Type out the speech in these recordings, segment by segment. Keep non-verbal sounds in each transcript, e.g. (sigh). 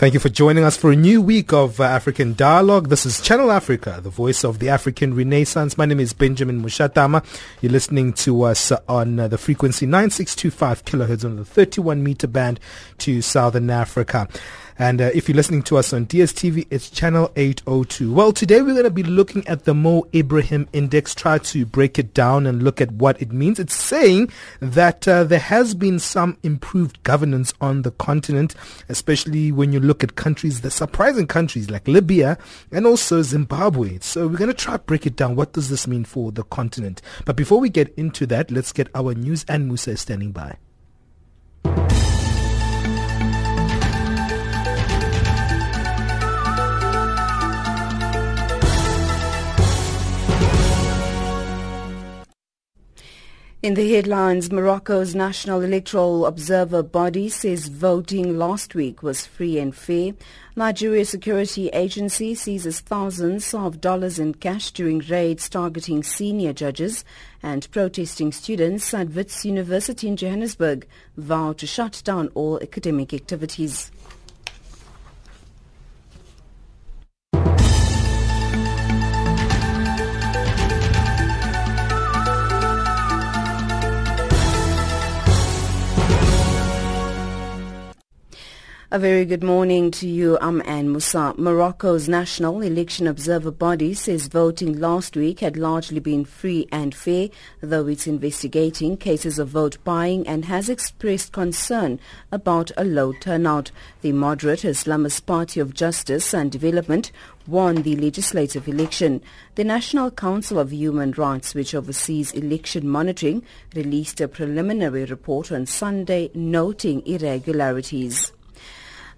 Thank you for joining us for a new week of uh, African Dialogue. This is Channel Africa, the voice of the African Renaissance. My name is Benjamin Mushatama. You're listening to us on uh, the frequency 9625 kilohertz on the 31 meter band to Southern Africa. And uh, if you're listening to us on DSTV, it's channel 802. Well, today we're going to be looking at the Mo Ibrahim Index, try to break it down and look at what it means. It's saying that uh, there has been some improved governance on the continent, especially when you look at countries, the surprising countries like Libya and also Zimbabwe. So we're going to try to break it down. What does this mean for the continent? But before we get into that, let's get our news and Musa is standing by. In the headlines, Morocco's National Electoral Observer Body says voting last week was free and fair. Nigeria Security Agency seizes thousands of dollars in cash during raids targeting senior judges and protesting students at Wits University in Johannesburg vow to shut down all academic activities. A very good morning to you. I'm Anne Musa. Morocco's National Election Observer Body says voting last week had largely been free and fair, though it's investigating cases of vote buying and has expressed concern about a low turnout. The moderate Islamist Party of Justice and Development won the legislative election. The National Council of Human Rights, which oversees election monitoring, released a preliminary report on Sunday noting irregularities.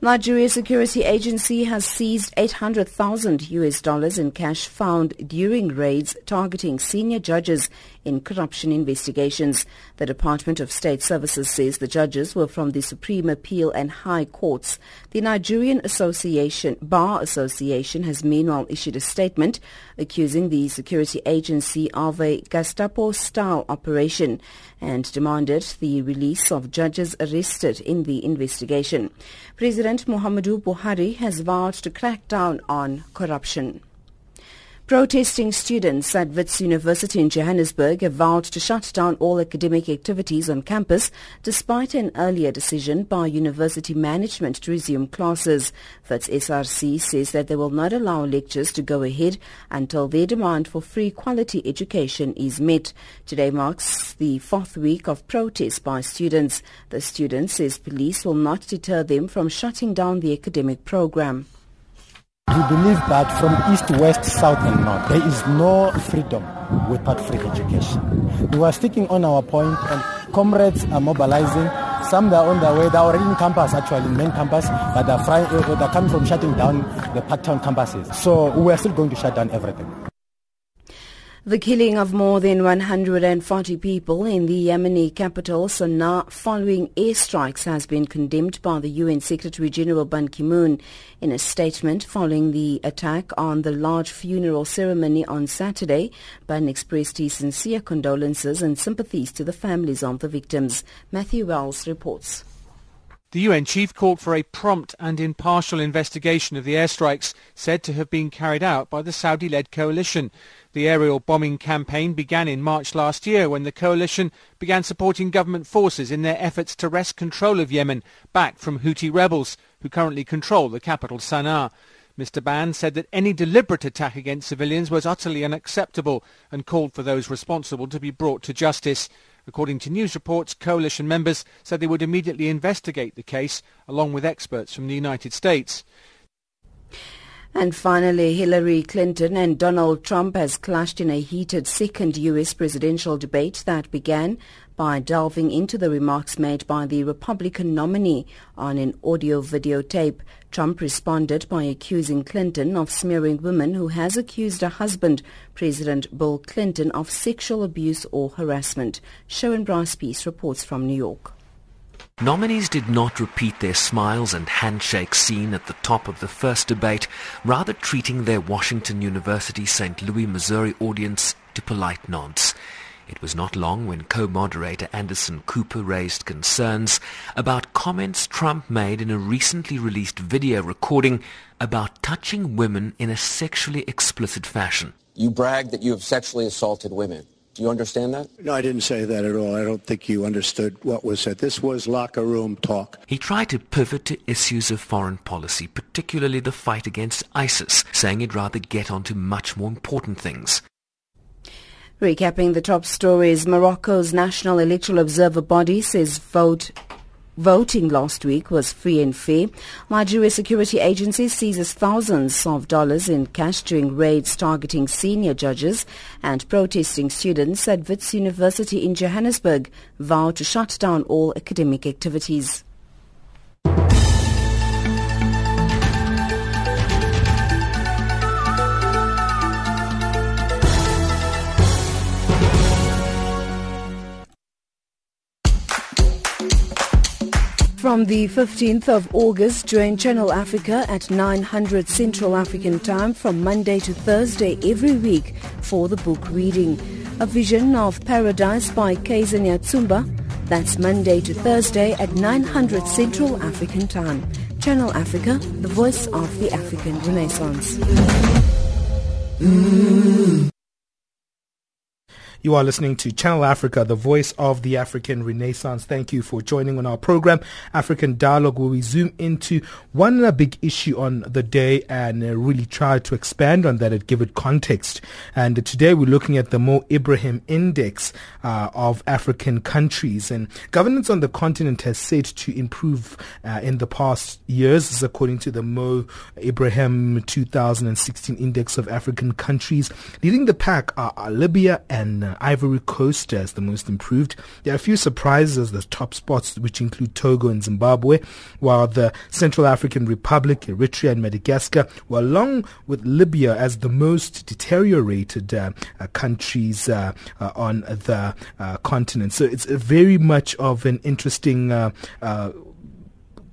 Nigeria Security Agency has seized 800,000 US dollars in cash found during raids targeting senior judges in corruption investigations. The Department of State Services says the judges were from the Supreme Appeal and High Courts. The Nigerian Association Bar Association has meanwhile issued a statement accusing the security agency of a Gestapo-style operation and demanded the release of judges arrested in the investigation. President Muhammadu Buhari has vowed to crack down on corruption. Protesting students at Wits University in Johannesburg have vowed to shut down all academic activities on campus despite an earlier decision by university management to resume classes. Wits SRC says that they will not allow lectures to go ahead until their demand for free quality education is met. Today marks the fourth week of protests by students. The students says police will not deter them from shutting down the academic program. We believe that from east, west, south and north, there is no freedom without free education. We are sticking on our point and comrades are mobilizing. Some are on their way, they're already in campus actually, in main campus, but they're, uh, they're coming from shutting down the Parktown campuses. So we are still going to shut down everything. The killing of more than 140 people in the Yemeni capital Sana'a following airstrikes has been condemned by the UN Secretary General Ban Ki-moon. In a statement following the attack on the large funeral ceremony on Saturday, Ban expressed his sincere condolences and sympathies to the families of the victims. Matthew Wells reports. The UN chief called for a prompt and impartial investigation of the airstrikes said to have been carried out by the Saudi-led coalition. The aerial bombing campaign began in March last year when the coalition began supporting government forces in their efforts to wrest control of Yemen back from Houthi rebels who currently control the capital Sana'a. Mr. Ban said that any deliberate attack against civilians was utterly unacceptable and called for those responsible to be brought to justice. According to news reports, coalition members said they would immediately investigate the case along with experts from the United States. And finally, Hillary Clinton and Donald Trump has clashed in a heated second U.S. presidential debate that began by delving into the remarks made by the Republican nominee on an audio videotape. Trump responded by accusing Clinton of smearing women who has accused her husband, President Bill Clinton, of sexual abuse or harassment. Sharon Bryce Peace reports from New York. Nominees did not repeat their smiles and handshakes seen at the top of the first debate, rather treating their Washington University St. Louis, Missouri audience to polite nods. It was not long when co-moderator Anderson Cooper raised concerns about comments Trump made in a recently released video recording about touching women in a sexually explicit fashion. You brag that you have sexually assaulted women. Do you understand that? No, I didn't say that at all. I don't think you understood what was said. This was locker room talk. He tried to pivot to issues of foreign policy, particularly the fight against ISIS, saying he'd rather get on to much more important things. Recapping the top stories, Morocco's National Electoral Observer Body says vote Voting last week was free and fair. Nigeria security agencies seizes thousands of dollars in cash during raids targeting senior judges and protesting students at Wits University in Johannesburg vow to shut down all academic activities. From the 15th of August, join Channel Africa at 900 Central African Time from Monday to Thursday every week for the book reading. A Vision of Paradise by Kaizer Nyatsumba. That's Monday to Thursday at 900 Central African Time. Channel Africa, the voice of the African Renaissance. Mm. You are listening to Channel Africa, the voice of the African Renaissance. Thank you for joining on our program, African Dialogue, where we zoom into one big issue on the day and uh, really try to expand on that and give it context. And today we're looking at the Mo Ibrahim Index uh, of African countries. And governance on the continent has said to improve uh, in the past years, according to the Mo Ibrahim 2016 Index of African countries. Leading the pack are, are Libya and uh, Ivory Coast as the most improved. There are a few surprises as the top spots, which include Togo and Zimbabwe, while the Central African Republic, Eritrea, and Madagascar were along with Libya as the most deteriorated uh, uh, countries uh, uh on the uh, continent. So it's very much of an interesting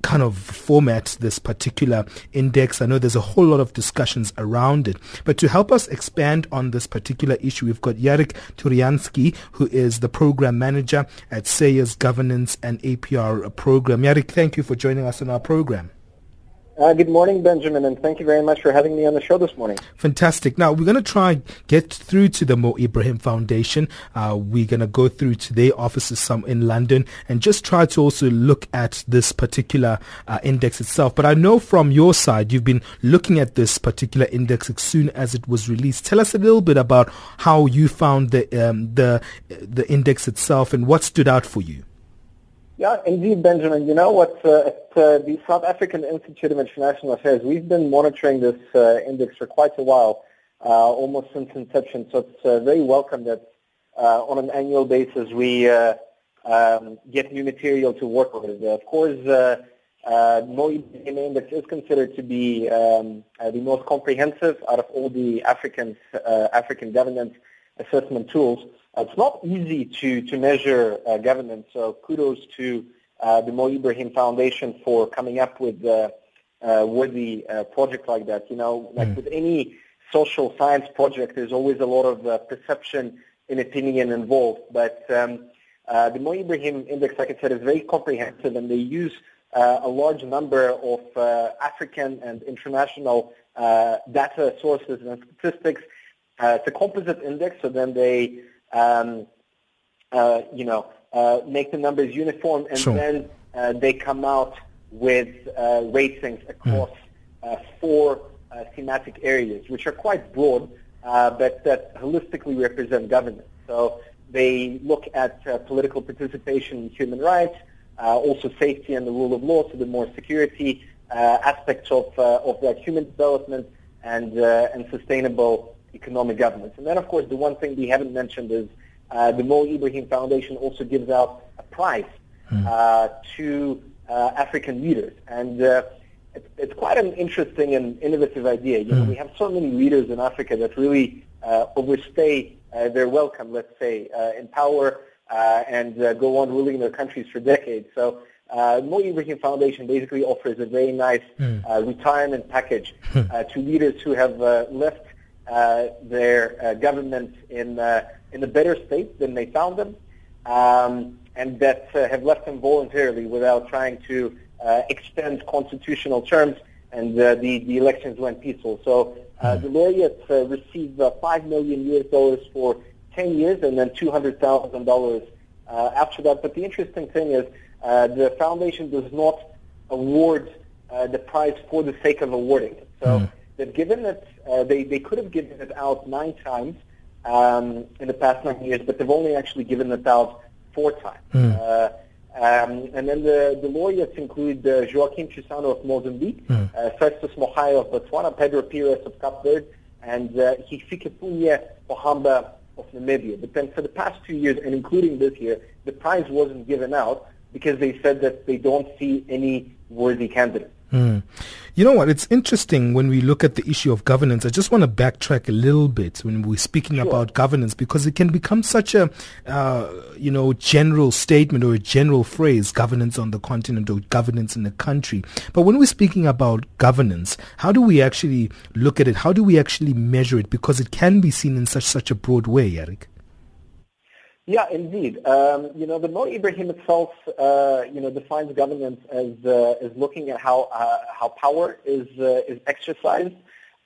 kind of format this particular index. I know there's a whole lot of discussions around it. But to help us expand on this particular issue, we've got Yarik Turianskyi, who is the program manager at SAIIA's Governance and APR program. Yarik, thank you for joining us on our program. Uh, good morning, Benjamin, and thank you very much for having me on the show this morning. Fantastic. Now, we're going to try get through to the Mo Ibrahim Foundation. Uh, we're going to go through to their offices some in London and just try to also look at this particular uh, index itself. But I know from your side, you've been looking at this particular index as soon as it was released. Tell us a little bit about how you found the um, the the index itself and what stood out for you. Yeah, indeed, Benjamin. You know what? Uh, at uh, the South African Institute of International Affairs, we've been monitoring this uh, index for quite a while, uh, almost since inception. So it's uh, very welcome that uh, on an annual basis we um, get new material to work with. of course, uh, uh, Index is considered to be um, the most comprehensive out of all the African African governance assessment tools. It's not easy to, to measure uh, governance, so kudos to uh, the Mo Ibrahim Foundation for coming up with a uh, worthy uh, project like that. You know, like mm. with any social science project, there's always a lot of uh, perception and opinion involved. But um, uh, the Mo Ibrahim Index, like I said, is very comprehensive, and they use uh, a large number of uh, African and international uh, data sources and statistics. Uh, it's a composite index, so then they um, uh, you know, uh, make the numbers uniform, and sure. then uh, they come out with uh, ratings across mm. four uh, thematic areas, which are quite broad, but that holistically represent governance. So they look at political participation in human rights, also safety and the rule of law, so the more security aspects of, of that human development, and uh, and sustainable economic governance. And then, of course, the one thing we haven't mentioned is uh, the Mo Ibrahim Foundation also gives out a prize mm. to uh, African leaders, and uh, it's, it's quite an interesting and innovative idea. You know, mm. we have so many leaders in Africa that really overstay their welcome, let's say, in power and go on ruling their countries for decades. So. Uh, Mo Ibrahim Foundation basically offers a very nice mm. uh, retirement package uh, to leaders who have uh, left uh, their uh, government in in a better state than they found them, um, and that have left them voluntarily without trying to extend constitutional terms. And the the elections went peaceful. So mm. the laureates received five million US dollars for 10 years, and then $200,000 after that. But the interesting thing is uh, the foundation does not award uh, the prize for the sake of awarding it. So mm. They've given it, uh, they, they could have given it out nine times um, in the past nine years, but they've only actually given it out four times. Mm. Um, and then the, the laureates include uh, Joaquim Chissano of Mozambique, mm. uh, Festus Mogae of Botswana, Pedro Pires of Cape Verde, and uh, Hifikepunye Pohamba of Namibia. But then for the past two years, and including this year, the prize wasn't given out because they said that they don't see any worthy candidate. Mm. You know what? It's interesting when we look at the issue of governance. I just want to backtrack a little bit when we're speaking sure. about governance because it can become such a, uh, you know, general statement or a general phrase, governance on the continent or governance in the country. But when we're speaking about governance, how do we actually look at it? How do we actually measure it? Because it can be seen in such such a broad way, Eric. Yeah, indeed. Um, you know, the Mo Ibrahim itself, uh, you know, defines governance as uh, as looking at how uh, how power is uh, is exercised,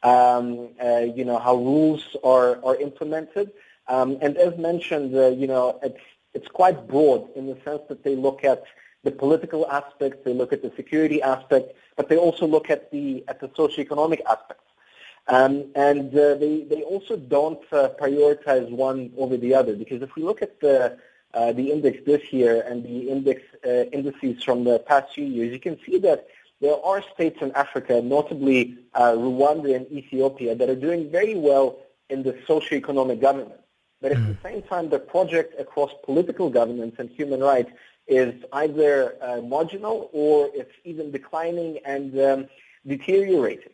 um, uh, you know, how rules are are implemented, um, and as mentioned, uh, you know, it's it's quite broad in the sense that they look at the political aspects, they look at the security aspect, but they also look at the at the socioeconomic aspects. Um, and uh, they, they also don't uh, prioritize one over the other because if we look at the, uh, the index this year and the index uh, indices from the past few years, you can see that there are states in Africa, notably uh, Rwanda and Ethiopia, that are doing very well in the socio-economic governance. But at the mm. same time, the project across political governance and human rights is either uh, marginal or it's even declining and um, deteriorating.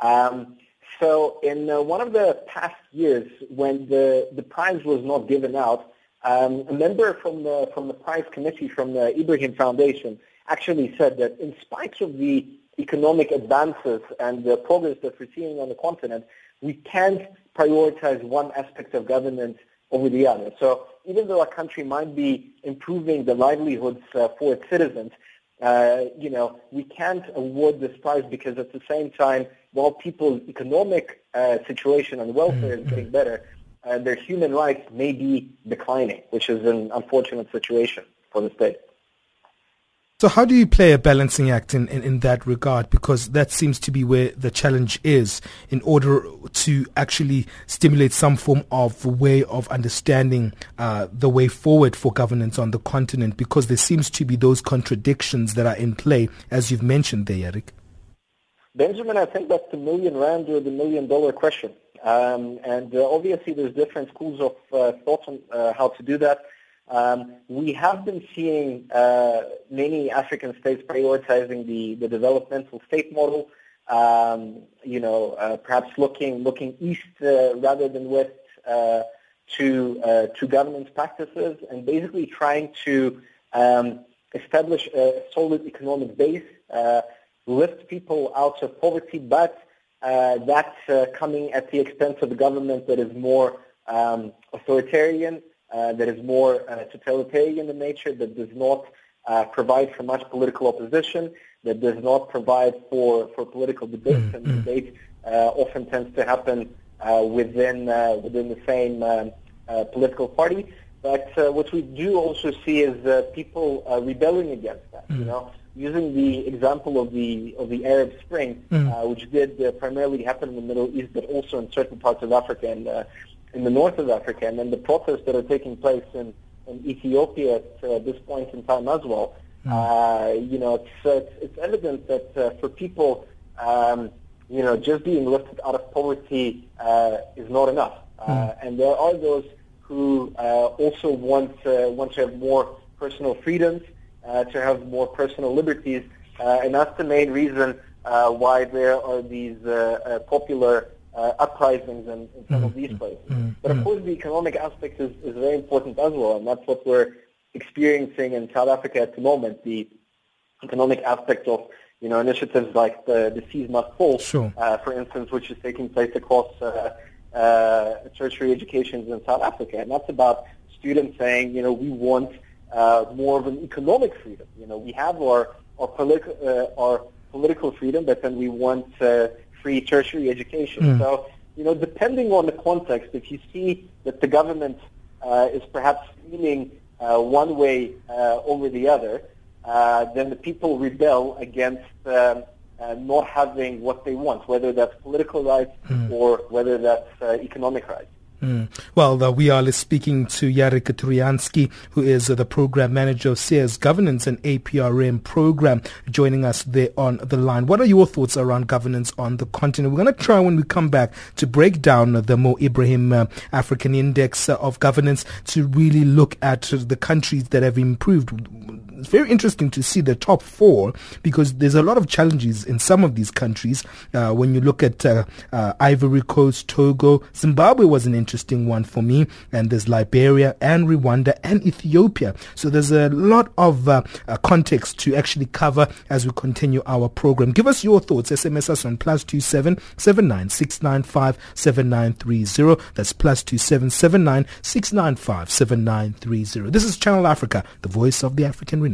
Um, so in uh, one of the past years, when the, the prize was not given out, um, a member from the, from the prize committee from the Ibrahim Foundation actually said that in spite of the economic advances and the progress that we're seeing on the continent, we can't prioritize one aspect of governance over the other. So even though a country might be improving the livelihoods uh, for its citizens, uh, you know, we can't award this prize because at the same time, while people's economic uh, situation and welfare mm-hmm. is getting better, uh, their human rights may be declining, which is an unfortunate situation for the state. So how do you play a balancing act in, in, in, that regard? Because that seems to be where the challenge is in order to actually stimulate some form of way of understanding uh, the way forward for governance on the continent because there seems to be those contradictions that are in play, as you've mentioned there, Eric. Benjamin, I think that's the million rand or the million dollar question. Um, and uh, obviously there's different schools of uh, thought on uh, how to do that. Um, we have been seeing uh, many African states prioritizing the, the developmental state model, um, you know, uh, perhaps looking looking east uh, rather than west uh, to uh, to governance practices, and basically trying to um, establish a solid economic base, uh, lift people out of poverty, but that's coming at the expense of a government that is more um, authoritarian that is more uh, totalitarian in nature, that does not uh, provide for much political opposition, that does not provide for, for political debate, mm-hmm. and debate often tends to happen within within the same um, political party. But what we do also see is people rebelling against that. Mm-hmm. You know, using the example of the of the Arab Spring, mm. uh, which did uh, primarily happen in the Middle East, but also in certain parts of Africa and uh, in the north of Africa, and then the protests that are taking place in, in Ethiopia at uh, this point in time as well. Mm. Uh, you know, it's, uh, it's, it's evident that uh, for people um, you know, just being lifted out of poverty uh, is not enough. Mm. And there are those who uh, also want uh, want to have more personal freedoms, to have more personal liberties, and that's the main reason why there are these popular uprisings in, in some mm. of these hmm. places. Mm. But of hmm. course, the economic aspect is, is very important as well, and that's what we're experiencing in South Africa at the moment. The economic aspect of you know, initiatives like the, the Fees Must Fall, sure. uh, for instance, which is taking place across uh, uh, tertiary educations in South Africa. And that's about students saying, you know, we want uh, more of an economic freedom. You know, we have our, our, politi- uh, our political freedom, but then we want uh, free tertiary education. Mm. So, you know, depending on the context, if you see that the government uh, is perhaps leaning uh, one way uh, over the other, uh, then the people rebel against um, uh, not having what they want, whether that's political rights mm. or whether that's uh, economic rights. Mm. Well, uh, we are speaking to Yarik Turianskyi, who is uh, the program manager of SAIIA's governance and APRM program, joining us there on the line. What are your thoughts around governance on the continent? We're going to try when we come back to break down the Mo Ibrahim uh, African Index uh, of Governance to really look at the countries that have improved it's very interesting to see the top four because there's a lot of challenges in some of these countries. Uh, when you look at uh, uh, Ivory Coast, Togo, Zimbabwe was an interesting one for me, and there's Liberia and Rwanda and Ethiopia. So there's a lot of uh, uh, context to actually cover as we continue our program. Give us your thoughts. SMS us on plus two seven seven nine six nine five seven nine three zero. That's plus two seven seven nine six nine five seven nine three zero. This is Channel Africa, the voice of the African.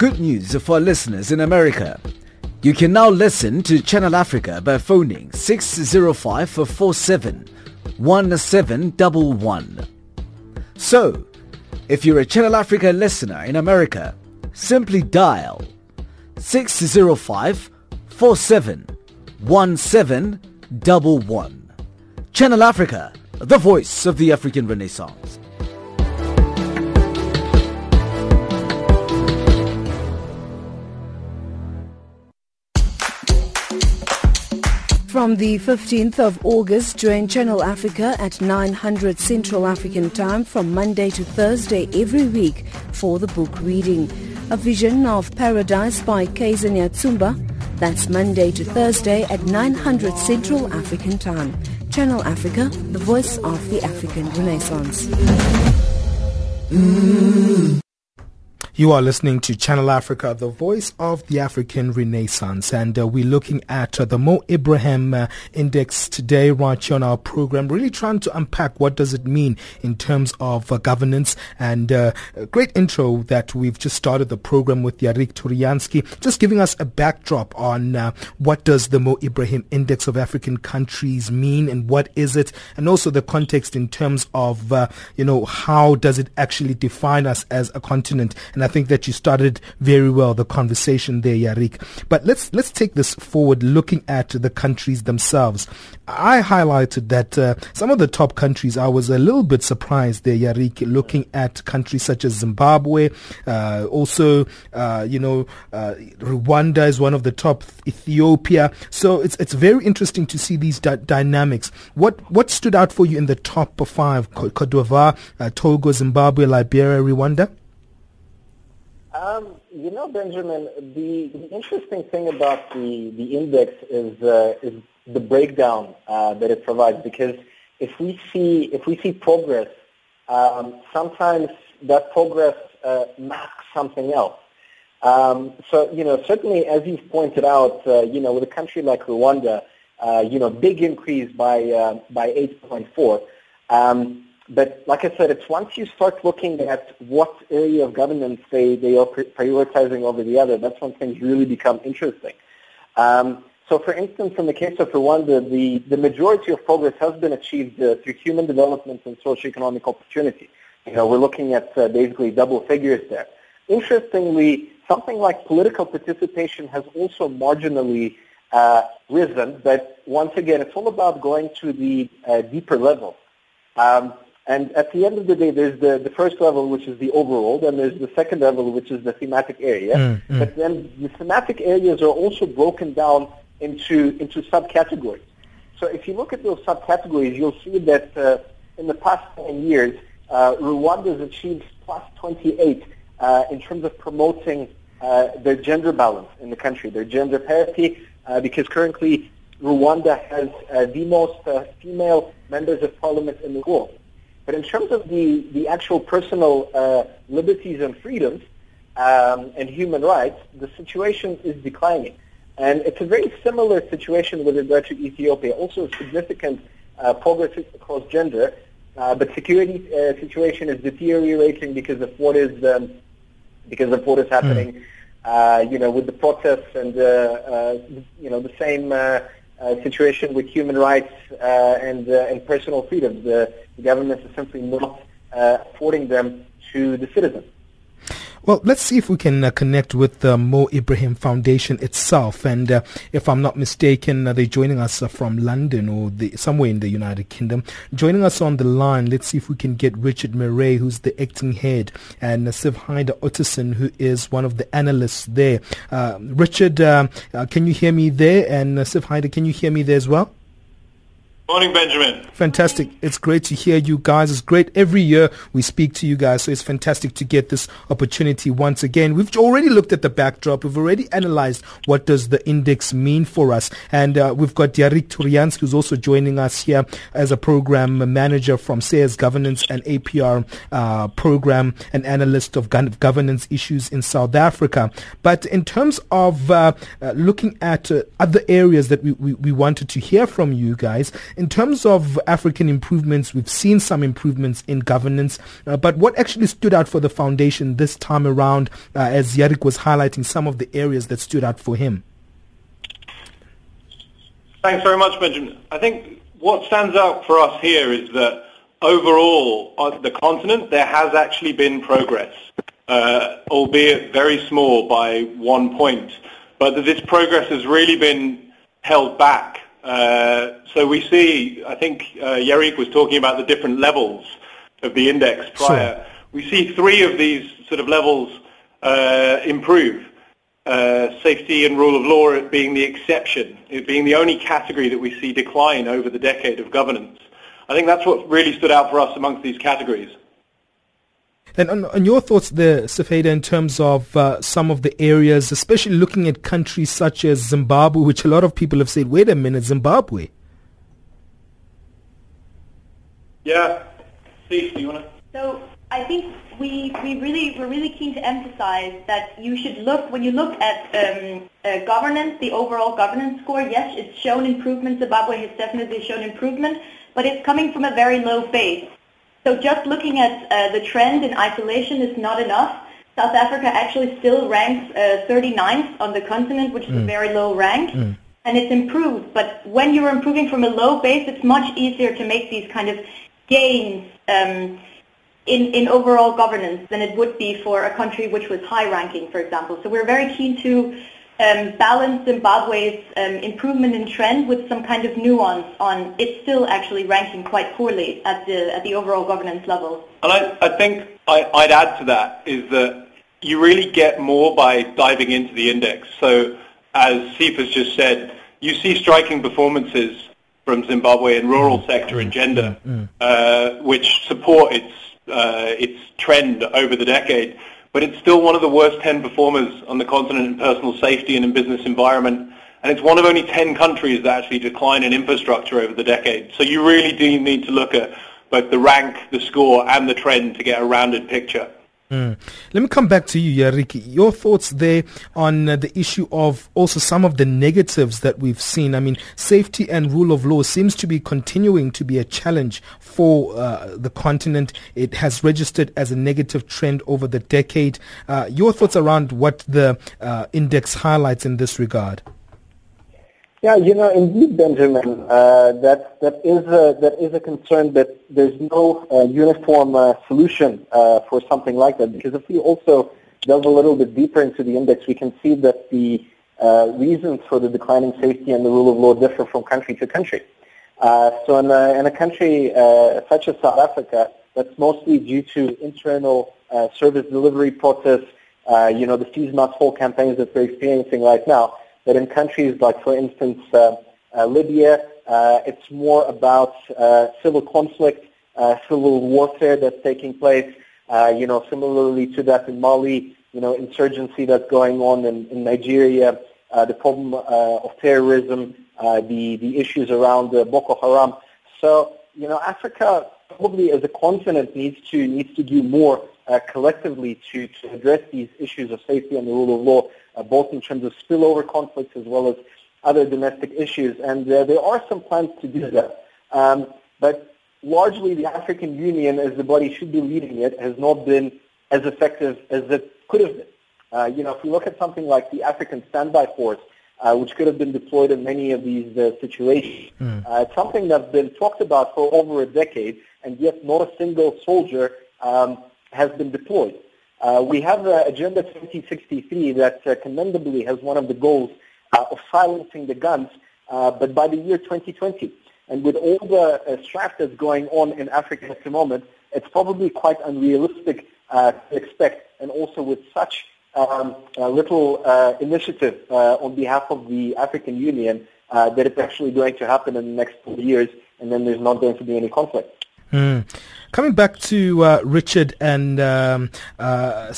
Good news for listeners in America. You can now listen to Channel Africa by phoning 605 47 1711. So, if you're a Channel Africa listener in America, simply dial 605 47 1711. Channel Africa, the voice of the African Renaissance. From the 15th of August, join Channel Africa at 900 Central African Time from Monday to Thursday every week for the book reading. A Vision of Paradise by Kaizer Nyatsumba. That's Monday to Thursday at 900 Central African Time. Channel Africa, the voice of the African Renaissance. Mm. You are listening to Channel Africa, the voice of the African Renaissance, and uh, we're looking at uh, the Mo Ibrahim uh, Index today, right here on our program, really trying to unpack what does it mean in terms of uh, governance, and uh, a great intro that we've just started the program with Yarik Turianskyi, just giving us a backdrop on uh, what does the Mo Ibrahim Index of African countries mean, and what is it, and also the context in terms of, you know, how does it actually define us as a continent, and I think that you started very well the conversation there, Yarik. But let's let's take this forward, looking at the countries themselves. I highlighted that uh, some of the top countries. I was a little bit surprised there, Yarik, looking at countries such as Zimbabwe. Uh, also, uh, you know, uh, Rwanda is one of the top. Ethiopia. So it's it's very interesting to see these di- dynamics. What what stood out for you in the top five? Cote d'Ivoire, uh, Togo, Zimbabwe, Liberia, Rwanda. Um, you know, Benjamin, the, the, interesting thing about the, the index is, uh, is the breakdown uh, that it provides because if we see, if we see progress, um, sometimes that progress uh, masks something else. Um, so, you know, certainly as you've pointed out, uh, you know, with a country like Rwanda, uh, you know, big increase by, uh, by 8.4. But like I said, it's once you start looking at what area of governance they, they are prioritizing over the other, that's when things really become interesting. Um, so for instance, in the case of Rwanda, the, the majority of progress has been achieved uh, through human development and socioeconomic opportunity. You know, we're looking at uh, basically double figures there. Interestingly, something like political participation has also marginally uh, risen, but once again, it's all about going to the uh, deeper level. Um, and at the end of the day, there's the, the first level, which is the overall, then there's the second level, which is the thematic area. Mm, mm. But then the thematic areas are also broken down into, into subcategories. So if you look at those subcategories, you'll see that uh, in the past 10 years, uh, Rwanda has achieved plus 28 uh, in terms of promoting uh, their gender balance in the country, their gender parity, uh, because currently Rwanda has uh, the most uh, female members of parliament in the world. But in terms of the, the actual personal uh, liberties and freedoms um, and human rights, the situation is declining. And it's a very similar situation with regard to Ethiopia, also significant uh, progress across gender, uh, but security uh, situation is deteriorating because of what is um, because of what is happening, mm. you know, with the protests and uh, uh, you know the same situation with human rights and and personal freedoms. The government is simply not affording them to the citizens. Well, let's see if we can uh, connect with the Mo Ibrahim Foundation itself. And uh, if I'm not mistaken, uh, they're joining us uh, from London or the, somewhere in the United Kingdom. Joining us on the line, let's see if we can get Richard Murray, who's the acting head, and uh, Siv Haida Otterson, who is one of the analysts there. Uh, Richard, can you hear me there? And uh, Sif can you hear me there as well? Morning, Benjamin. Fantastic. It's great to hear you guys. It's great. Every year we speak to you guys, so it's fantastic to get this opportunity once again. We've already looked at the backdrop. We've already analyzed what does the index mean for us. And uh, we've got Yarik Turians, who's also joining us here as a program manager from SAIIA's Governance and APR uh, program and analyst of governance issues in South Africa. But in terms of uh, uh looking at uh, other areas that we, we, we wanted to hear from you guys, in terms of African improvements, we've seen some improvements in governance, uh, but what actually stood out for the foundation this time around, uh, as Yarik was highlighting some of the areas that stood out for him? Thanks very much, Benjamin. I think what stands out for us here is that overall on the continent there has actually been progress, uh, albeit very small by one point, but this progress has really been held back so we see, I think uh, Yarik was talking about the different levels of the index prior. Sure. We see three of these sort of levels uh, improve. Uh, safety and rule of law being the exception, it being the only category that we see decline over the decade of governance. I think that's what really stood out for us amongst these categories. And on, on, your thoughts there, Safeda, in terms of uh, some of the areas, especially looking at countries such as Zimbabwe, which a lot of people have said, wait a minute, Zimbabwe. Yeah. Steve, do you want to? So I think we, we really, we're really keen to emphasize that you should look, when you look at um, uh, governance, the overall governance score, yes, it's shown improvement. Zimbabwe has definitely shown improvement, but it's coming from a very low base. So just looking at uh, the trend in isolation is not enough. South Africa actually still ranks uh, 39th on the continent, which is mm. a very low rank. Mm. And it's improved. But when you're improving from a low base, it's much easier to make these kind of gains um, in, in overall governance than it would be for a country which was high ranking, for example. So we're very keen to um, balance Zimbabwe's um, improvement in trend with some kind of nuance on it's still actually ranking quite poorly at the at the overall governance level. And I, I think I, I'd add to that is that you really get more by diving into the index. So as Sif has just said, you see striking performances from Zimbabwe in rural mm. sector and gender, mm. uh, which support its uh, its trend over the decade but it's still one of the worst 10 performers on the continent in personal safety and in business environment. And it's one of only 10 countries that actually decline in infrastructure over the decade. So you really do need to look at both the rank, the score, and the trend to get a rounded picture. Mm. Let me come back to you, Yariki. Your thoughts there on uh, the issue of also some of the negatives that we've seen. I mean, safety and rule of law seems to be continuing to be a challenge for uh, the continent. It has registered as a negative trend over the decade. Uh, your thoughts around what the uh, index highlights in this regard? Yeah, you know, indeed, Benjamin, uh, that that is a, that is a concern that there's no uh, uniform uh, solution uh, for something like that. Because if we also delve a little bit deeper into the index, we can see that the uh, reasons for the declining safety and the rule of law differ from country to country. Uh, so in a, in a country such as South Africa, that's mostly due to internal service delivery process, you know, the seize not hold campaigns that we're experiencing right now that in countries like, for instance, uh, uh, Libya, uh, it's more about civil conflict, civil warfare that's taking place. You know, similarly to that in Mali, you know, insurgency that's going on in, in Nigeria, the problem of terrorism, the the issues around Boko Haram. So, you know, Africa probably as a continent needs to needs to do more uh, collectively to, to address these issues of safety and the rule of law uh, both in terms of spillover conflicts as well as other domestic issues. And uh, there are some plans to do that. Um, but largely the African Union, as the body should be leading it, has not been as effective as it could have been. Uh, you know, if we look at something like the African Standby Force, uh, which could have been deployed in many of these uh, situations, mm. uh, it's something that's been talked about for over a decade, and yet not a single soldier um, has been deployed. Uh, we have uh, Agenda 2063 that uh, commendably has one of the goals uh, of silencing the guns, uh, but by the year 2020. And with all the uh, strife that's going on in Africa at the moment, it's probably quite unrealistic to expect, and also with such um, little initiative on behalf of the African Union, that it's actually going to happen in the next four years, and then there's not going to be any conflict. Mm. Coming back to uh, Richard and um, uh,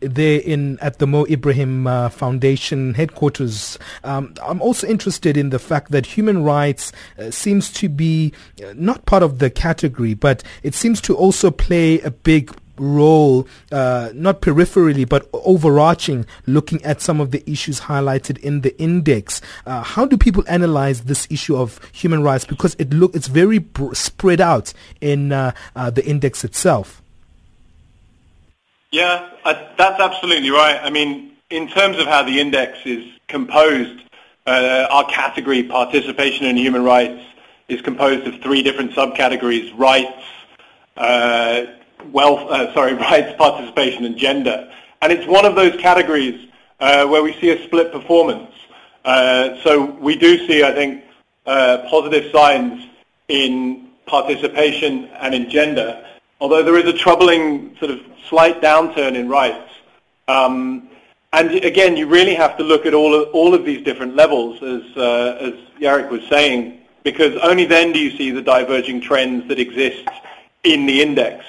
there in at the Mo Ibrahim uh, Foundation headquarters, um, I'm also interested in the fact that human rights uh, seems to be uh, not part of the category, but it seems to also play a big role, uh, not peripherally, but overarching, looking at some of the issues highlighted in the index. Uh, how do people analyze this issue of human rights? Because it look it's very br- spread out in uh, uh the index itself. Yeah, I, that's absolutely right. I mean, in terms of how the index is composed, uh, our category, participation in human rights, is composed of three different subcategories: rights, uh, wealth, uh, sorry, (laughs) rights, participation, and gender. And it's one of those categories uh, where we see a split performance. Uh, so we do see, I think, uh, positive signs in participation and in gender, although there is a troubling sort of slight downturn in rights. Um, and again, you really have to look at all of, all of these different levels, as, uh, as was saying, because only then do you see the diverging trends that exist in the index.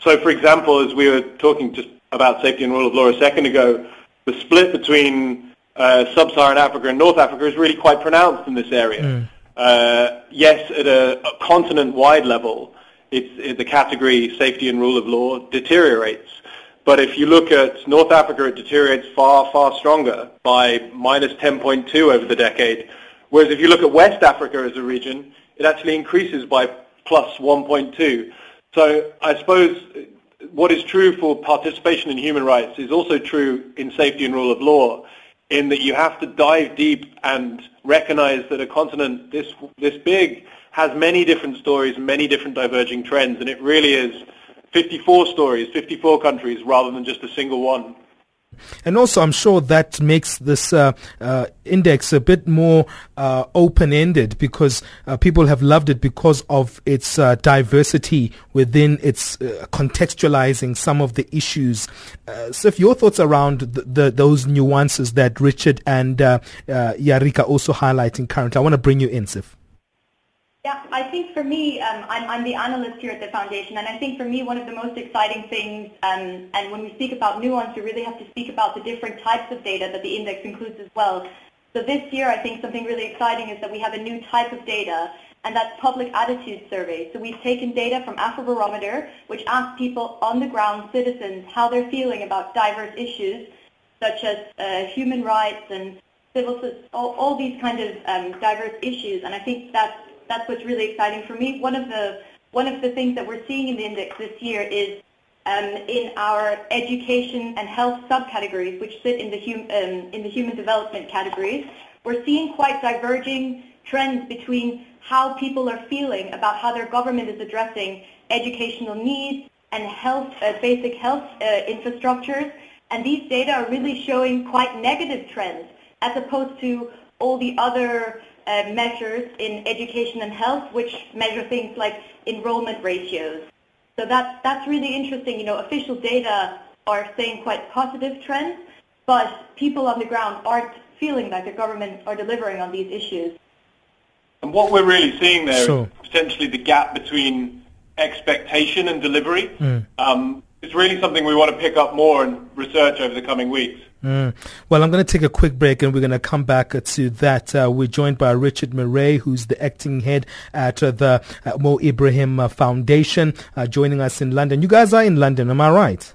So, for example, as we were talking just about safety and rule of law a second ago, the split between uh, sub-Saharan Africa and North Africa is really quite pronounced in this area. Mm. Uh, yes, at a, a continent-wide level, it's, it, the category safety and rule of law deteriorates. But if you look at North Africa, it deteriorates far, far stronger by minus 10.2 over the decade. Whereas if you look at West Africa as a region, it actually increases by plus 1.2. So I suppose what is true for participation in human rights is also true in safety and rule of law in that you have to dive deep and recognize that a continent this, this big has many different stories and many different diverging trends, and it really is 54 stories, 54 countries, rather than just a single one. And also, I'm sure that makes this uh, uh, index a bit more uh, open-ended because uh, people have loved it because of its uh, diversity within its uh, contextualizing some of the issues. so, if your thoughts around the, the, those nuances that Richard and Yarika also highlighting currently, I want to bring you in, Sif. Yeah, I think for me, um, I'm, I'm the analyst here at the foundation, and I think for me one of the most exciting things, um, and when we speak about nuance, we really have to speak about the different types of data that the index includes as well. So this year, I think something really exciting is that we have a new type of data and that's public attitude survey. So we've taken data from Afrobarometer, which asks people on the ground, citizens, how they're feeling about diverse issues such as uh, human rights and civil, all, all these kind of um, diverse issues. And I think that's that's what's really exciting for me. One of the one of the things that we're seeing in the index this year is um, in our education and health subcategories, which sit in the, hum, um, in the human development categories, we're seeing quite diverging trends between how people are feeling about how their government is addressing educational needs and health, uh, basic health uh, infrastructures. And these data are really showing quite negative trends as opposed to all the other uh, measures in education and health, which measure things like enrollment ratios. So that's, that's really interesting. You know, official data are saying quite positive trends, but people on the ground aren't feeling like the government are delivering on these issues. And what we're really seeing there so. is potentially the gap between expectation and delivery. Mm. Um, it's really something we want to pick up more and research over the coming weeks. Mm. Well, I'm going to take a quick break and we're going to come back to that. Uh, we're joined by Richard Murray, who's the acting head at uh, the uh, Mo Ibrahim Foundation, uh, joining us in London. You guys are in London, am I right?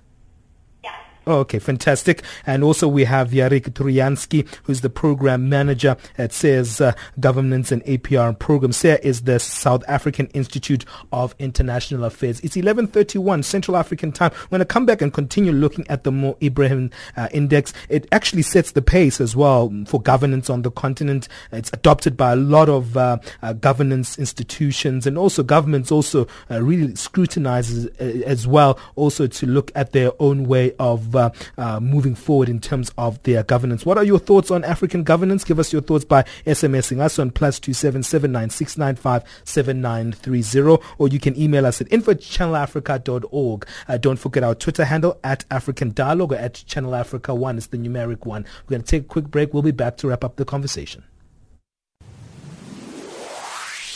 Oh, okay, fantastic. And also we have Yarik Turianskyi, who's the program manager at SAIIA's uh, Governance and APR program. SARE is the South African Institute of International Affairs. It's 11:31 Central African time. We're going to come back and continue looking at the Mo Ibrahim uh, Index. It actually sets the pace as well for governance on the continent. It's adopted by a lot of uh, uh governance institutions and also governments also uh, really scrutinizes uh, as well also to look at their own way of uh, moving forward in terms of their governance. What are your thoughts on African governance? Give us your thoughts by SMSing us on plus two seven seven nine six nine five seven nine three zero, or you can email us at info at channelafrica.org. Uh, don't forget our Twitter handle at African Dialogue or at Channel Africa One. It's the numeric one. We're going to take a quick break. We'll be back to wrap up the conversation.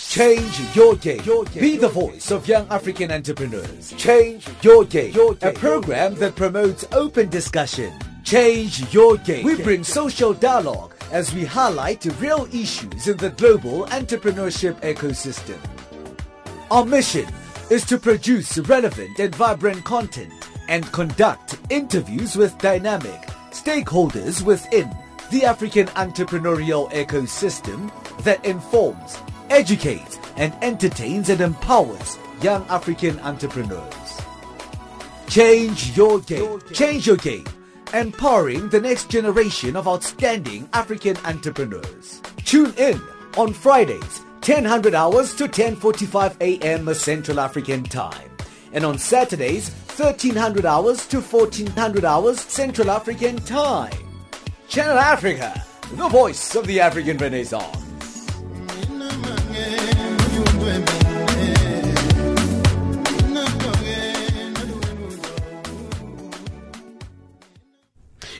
Change your game. your game. Be the voice of young African entrepreneurs. Change your game. Your game. A program that promotes open discussion. Change your game. We bring social dialogue as we highlight real issues in the global entrepreneurship ecosystem. Our mission is to produce relevant and vibrant content and conduct interviews with dynamic stakeholders within the African entrepreneurial ecosystem that informs educates, and entertains and empowers young African entrepreneurs. Change your game. Change your game. Empowering the next generation of outstanding African entrepreneurs. Tune in on Fridays, 1000 hours to 10:45 a.m. Central African Time, and on Saturdays, 1300 hours to 1400 hours Central African Time. Channel Africa, the voice of the African Renaissance.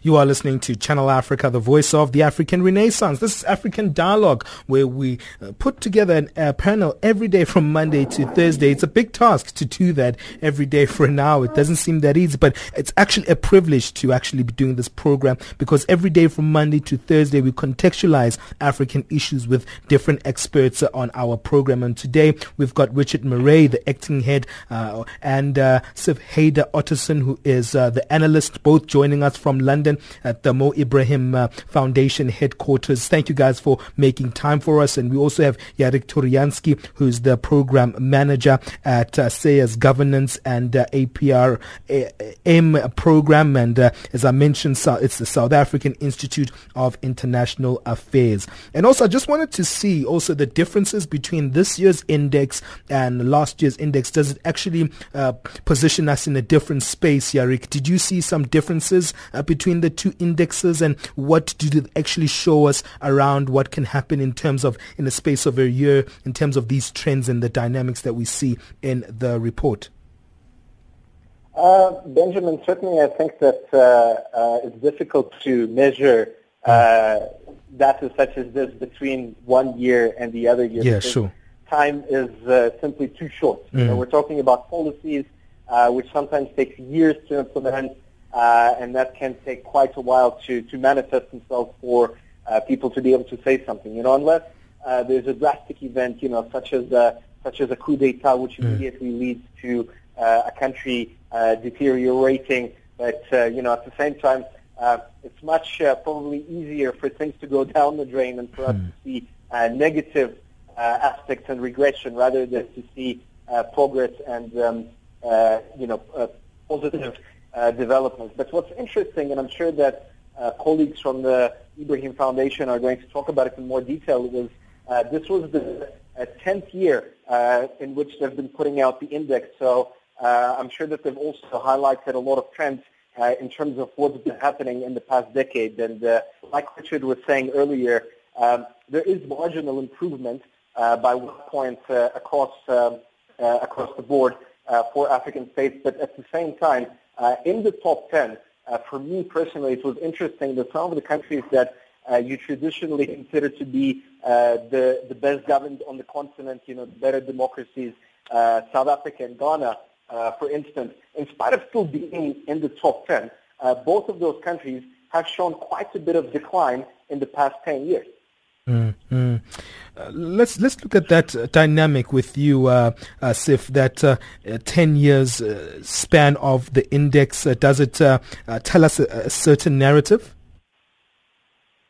You are listening to Channel Africa, the voice of the African Renaissance. This is African Dialogue, where we uh, put together a panel every day from Monday to Thursday. It's a big task to do that every day for an hour. It doesn't seem that easy, but it's actually a privilege to actually be doing this program because every day from Monday to Thursday, we contextualize African issues with different experts on our program. And today, we've got Richard Murray, the acting head, uh, and uh, Sif Heide-Ottosen, who is uh, the analyst, both joining us from London at the Mo Ibrahim uh, Foundation headquarters. Thank you guys for making time for us. And we also have Yarik Turianskyi, who's the program manager at uh, Governance and uh, APR M program. And uh, as I mentioned, it's the South African Institute of International Affairs. And also, I just wanted to see also the differences between this year's index and last year's index. Does it actually uh, position us in a different space, Yarik? Did you see some differences uh, between the two indexes and what do they actually show us around what can happen in terms of in the space of a year in terms of these trends and the dynamics that we see in the report? Uh, Benjamin, certainly I think that uh, uh, it's difficult to measure uh, data such as this between one year and the other year. Yeah, sure. Time is uh, simply too short. Mm. You know, we're talking about policies uh, which sometimes takes years to implement, uh, and that can take quite a while to, to manifest themselves for uh, people to be able to say something. You know, unless uh, there's a drastic event, you know, such as uh, such as a coup d'état, which Mm. immediately leads to uh, a country uh, deteriorating. But uh, you know, at the same time, uh, it's much uh, probably easier for things to go (laughs) down the drain and for us to see uh, negative uh, aspects and regression rather than to see uh, progress and um, uh, you know uh, positive uh, developments. But what's interesting, and I'm sure that uh, colleagues from the Ibrahim Foundation are going to talk about it in more detail, was uh, this was the uh, 10th year uh, in which they've been putting out the index. So uh, I'm sure that they've also highlighted a lot of trends uh, in terms of what's been happening in the past decade. And uh, like Richard was saying earlier, um, there is marginal improvement uh, by one point uh, across um, uh, across the board uh, for African states. But at the same time, uh, in the top 10, uh, for me personally, it was interesting that some of the countries that uh, you traditionally consider to be uh, the the best governed on the continent, you know, better democracies, uh, South Africa and Ghana, uh, for instance, in spite of still being in the top 10, uh, both of those countries have shown quite a bit of decline in the past 10 years. Mm, mm. Uh, let's let's look at that uh, dynamic with you, uh, uh, Sif. That uh, uh, ten years uh, span of the index uh, does it uh, uh, tell us a, a certain narrative?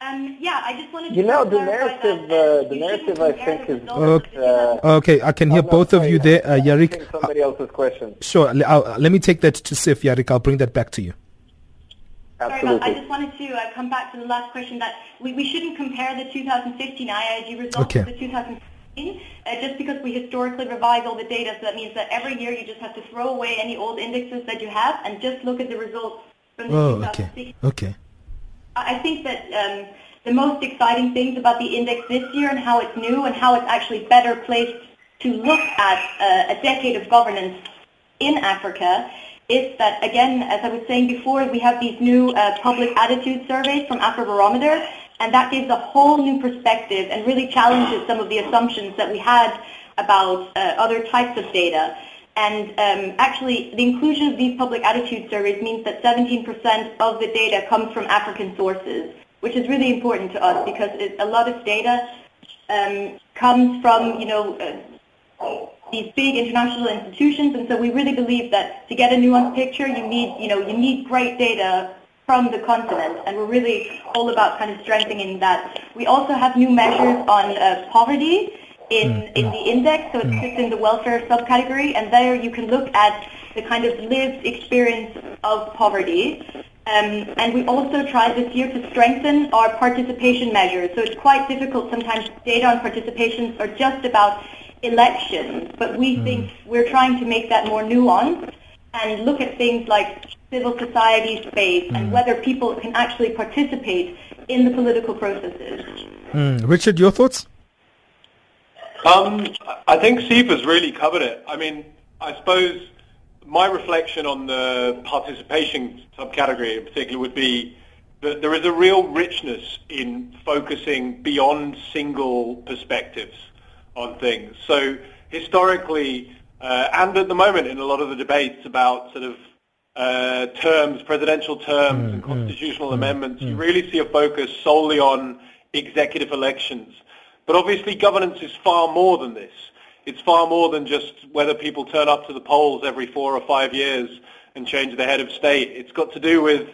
Um, yeah, I just wanted to You know, the narrative, that, uh, the narrative, I think, is Okay. uh, Okay, I can hear I'm not both of sorry, you there, uh, Yarik. somebody else's question. Sure. l- I'll- let me take that to Sif, Yarik. I'll bring that back to you. Sorry about, I just wanted to uh, come back to the last question that we, we shouldn't compare the 2015 IIAG results Okay. to the 2016 uh, just because we historically revise all the data. So that means that every year you just have to throw away any old indexes that you have and just look at the results from the Oh, 2016. okay. Okay. I I think that um, the most exciting things about the index this year and how it's new and how it's actually better placed to look at uh, a decade of governance in Africa is that, again, as I was saying before, we have these new uh, public attitude surveys from Afrobarometer, and that gives a whole new perspective and really challenges some of the assumptions that we had about uh, other types of data. And um, actually, the inclusion of these public attitude surveys means that 17% of the data comes from African sources, which is really important to us because it, a lot of data um, comes from, you know, uh, these big international institutions, and so we really believe that to get a nuanced picture, you need, you know, you need great data from the continent, and we're really all about kind of strengthening that. We also have new measures on uh, poverty in in the index, so it sits in the welfare subcategory, and there you can look at the kind of lived experience of poverty. Um, and we also tried this year to strengthen our participation measures. So it's quite difficult sometimes. Data on participations are just about elections, but we think we're trying to make that more nuanced and look at things like civil society space and whether people can actually participate in the political processes. Mm. Richard, your thoughts? Um, I think Sifa's really covered it. I mean, I suppose my reflection on the participation subcategory in particular would be that there is a real richness in focusing beyond single perspectives on things. So historically, uh, and at the moment in a lot of the debates about sort of uh, terms, presidential terms and constitutional amendments, you really see a focus solely on executive elections. But obviously governance is far more than this. It's far more than just whether people turn up to the polls every four or five years and change the head of state. It's got to do with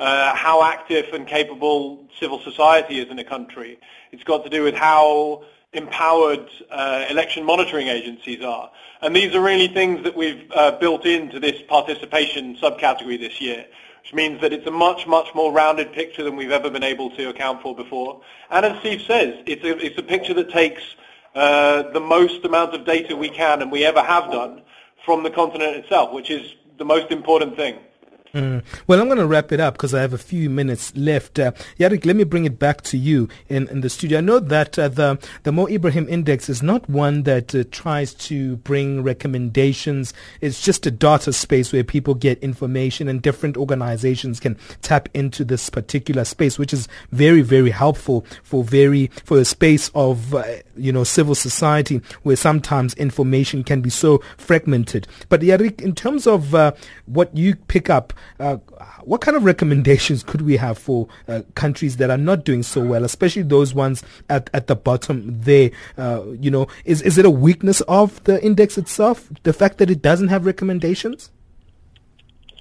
uh, how active and capable civil society is in a country. It's got to do with how empowered uh, election monitoring agencies are. And these are really things that we've uh, built into this participation subcategory this year, which means that it's a much, much more rounded picture than we've ever been able to account for before. And as Steve says, it's a, it's a picture that takes uh, the most amount of data we can and we ever have done from the continent itself, which is the most important thing. Mm. Well, I'm going to wrap it up because I have a few minutes left. Uh, Yarik, let me bring it back to you in, in the studio. I know that uh, the the Mo Ibrahim Index is not one that uh, tries to bring recommendations. It's just a data space where people get information and different organizations can tap into this particular space, which is very, very helpful for very for a space of uh, you know civil society where sometimes information can be so fragmented. But Yarik, in terms of uh, what you pick up uh, what kind of recommendations could we have for uh, countries that are not doing so well, especially those ones at, at the bottom there? Uh, you know, is, is it a weakness of the index itself, the fact that it doesn't have recommendations?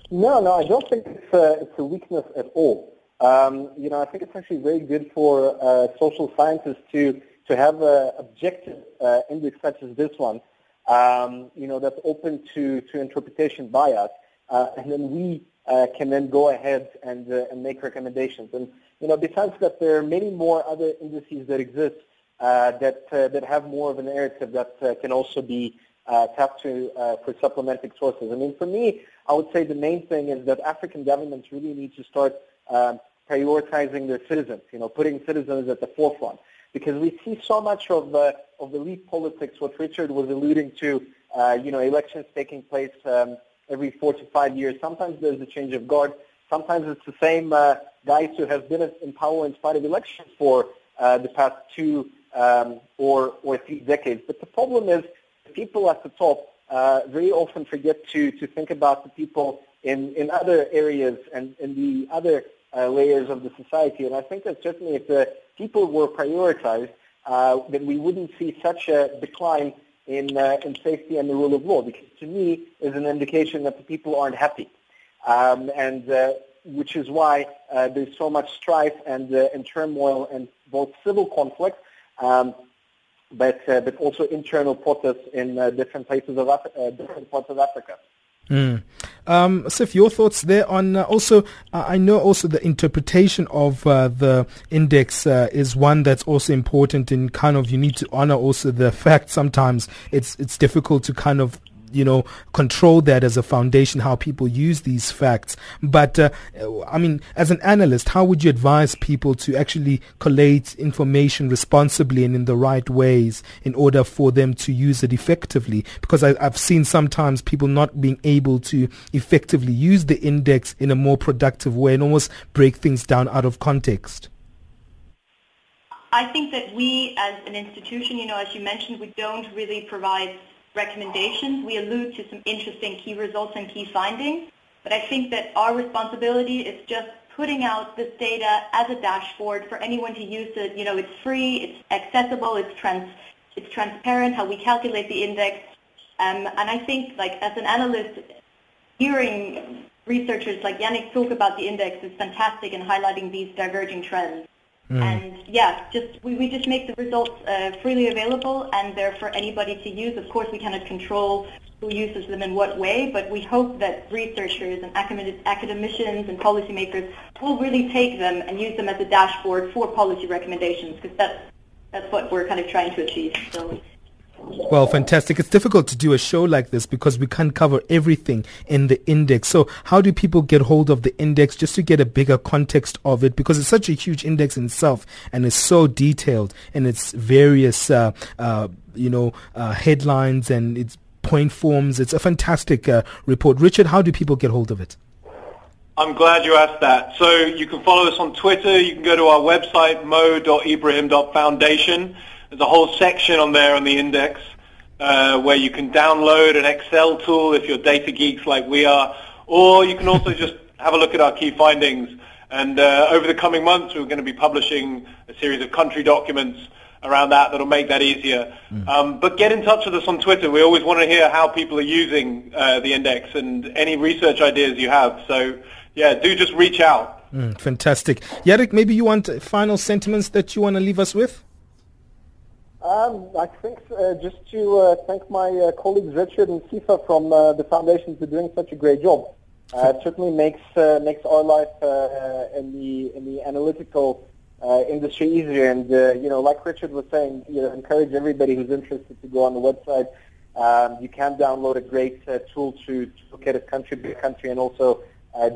No, no, I don't think it's a, it's a weakness at all. Um, you know, I think it's actually very good for uh, social scientists to to have an objective uh, index such as this one. Um, you know, that's open to to interpretation by us, uh, and then we uh, can then go ahead and uh, and make recommendations. And you know, besides that, there are many more other indices that exist uh, that that have more of a narrative that can also be tapped to for supplementing sources. I mean, for me, I would say the main thing is that African governments really need to start um, prioritizing their citizens, you know, putting citizens at the forefront. Because we see so much of the, of elite politics, what Richard was alluding to, uh, you know, elections taking place um, every four to five years. Sometimes there's a change of guard. Sometimes it's the same uh, guys who have been in power in spite of elections for uh, the past two um, or, or three decades. But the problem is the people at the top uh, very often forget to, to think about the people in, in other areas and in the other uh, layers of the society. And I think that certainly if the people were prioritized, uh, then we wouldn't see such a decline in, uh, in safety and the rule of law, because to me is an indication that the people aren't happy. Um, and uh, which is why uh, there's so much strife and, uh, and turmoil and both civil conflict um, but uh, but also internal protests in uh, different places of Af- different parts of Africa. Mm. Um, Sif, your thoughts there on uh, also, uh, I know also the interpretation of uh, the index uh, is one that's also important in kind of, you need to honor also the fact sometimes it's, it's difficult to kind of you know, control that as a foundation, how people use these facts. But, uh, I mean, as an analyst, how would you advise people to actually collate information responsibly and in the right ways in order for them to use it effectively? Because I, I've seen sometimes people not being able to effectively use the index in a more productive way and almost break things down out of context. I think that we as an institution, you know, as you mentioned, we don't really provide recommendations. We allude to some interesting key results and key findings, but I think that our responsibility is just putting out this data as a dashboard for anyone to use it. You know, it's free, it's accessible, it's trans, it's transparent how we calculate the index. Um, and I think, like as an analyst, hearing researchers like Yannick talk about the index is fantastic in highlighting these diverging trends. Mm. And yeah, just we, we just make the results uh, freely available and they're for anybody to use. Of course, we cannot control who uses them in what way, but we hope that researchers and academicians and policymakers will really take them and use them as a dashboard for policy recommendations because that's, that's what we're kind of trying to achieve. So well, fantastic. It's difficult to do a show like this because we can't cover everything in the index. So how do people get hold of the index just to get a bigger context of it? Because it's such a huge index in itself and it's so detailed in its various, uh, uh, you know, uh, headlines and its point forms. It's a fantastic uh, report. Richard, how do people get hold of it? I'm glad you asked that. So you can follow us on Twitter. You can go to our website, mo.ibrahim.foundation. There's a whole section on there on the index uh, where you can download an Excel tool if you're data geeks like we are, or you can also (laughs) just have a look at our key findings. And uh, over the coming months, we're going to be publishing a series of country documents around that that'll make that easier. Mm. Um, but get in touch with us on Twitter. We always want to hear how people are using uh, the index and any research ideas you have. So, yeah, do just reach out. Mm, fantastic. Yannick, maybe you want final sentiments that you want to leave us with? Um, I think uh, just to uh, thank my uh, colleagues Richard and Sifa from uh, the foundation for doing such a great job. Uh, it certainly makes uh, makes our life in the in the analytical industry easier. And you know, like Richard was saying, you know, encourage everybody who's interested to go on the website. Um, you can download a great tool to, to look at it country by country and also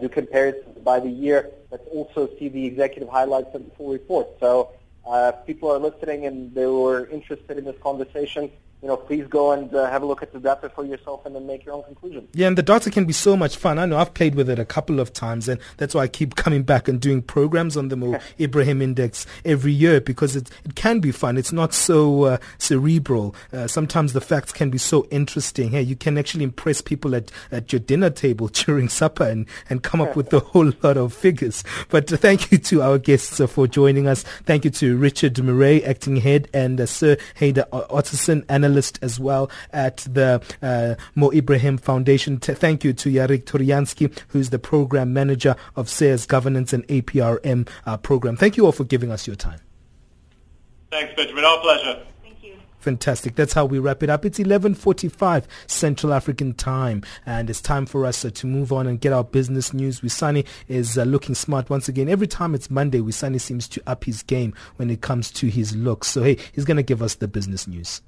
do comparisons by the year, but also see the executive highlights the full report. So uh, people are listening and they were interested in this conversation, you know, please go and uh, have a look at the data for yourself and then make your own conclusion. Yeah, and the data can be so much fun. I know I've played with it a couple of times, and that's why I keep coming back and doing programs on the Mo (laughs) Ibrahim Index every year because it, it can be fun. It's not so uh, cerebral. Uh, sometimes the facts can be so interesting. Hey, you can actually impress people at, at your dinner table (laughs) during supper and, and come up with a (laughs) whole lot of figures. But thank you to our guests uh, for joining us. Thank you to Richard Murray, acting head, and uh, Sir Hader Otterson, analyst analyst as well at the uh, Mo Ibrahim Foundation. T- thank you to Yarik Turianskyi, who's the program manager of SAIIA's Governance and APRM uh, program. Thank you all for giving us your time. Thanks, Benjamin. Our pleasure. Thank you. Fantastic. That's how we wrap it up. It's 11:45 Central African Time, and it's time for us uh, to move on and get our business news. Wisani is uh, looking smart once again. Every time it's Monday, Wisani seems to up his game when it comes to his looks. So hey, he's going to give us the business news.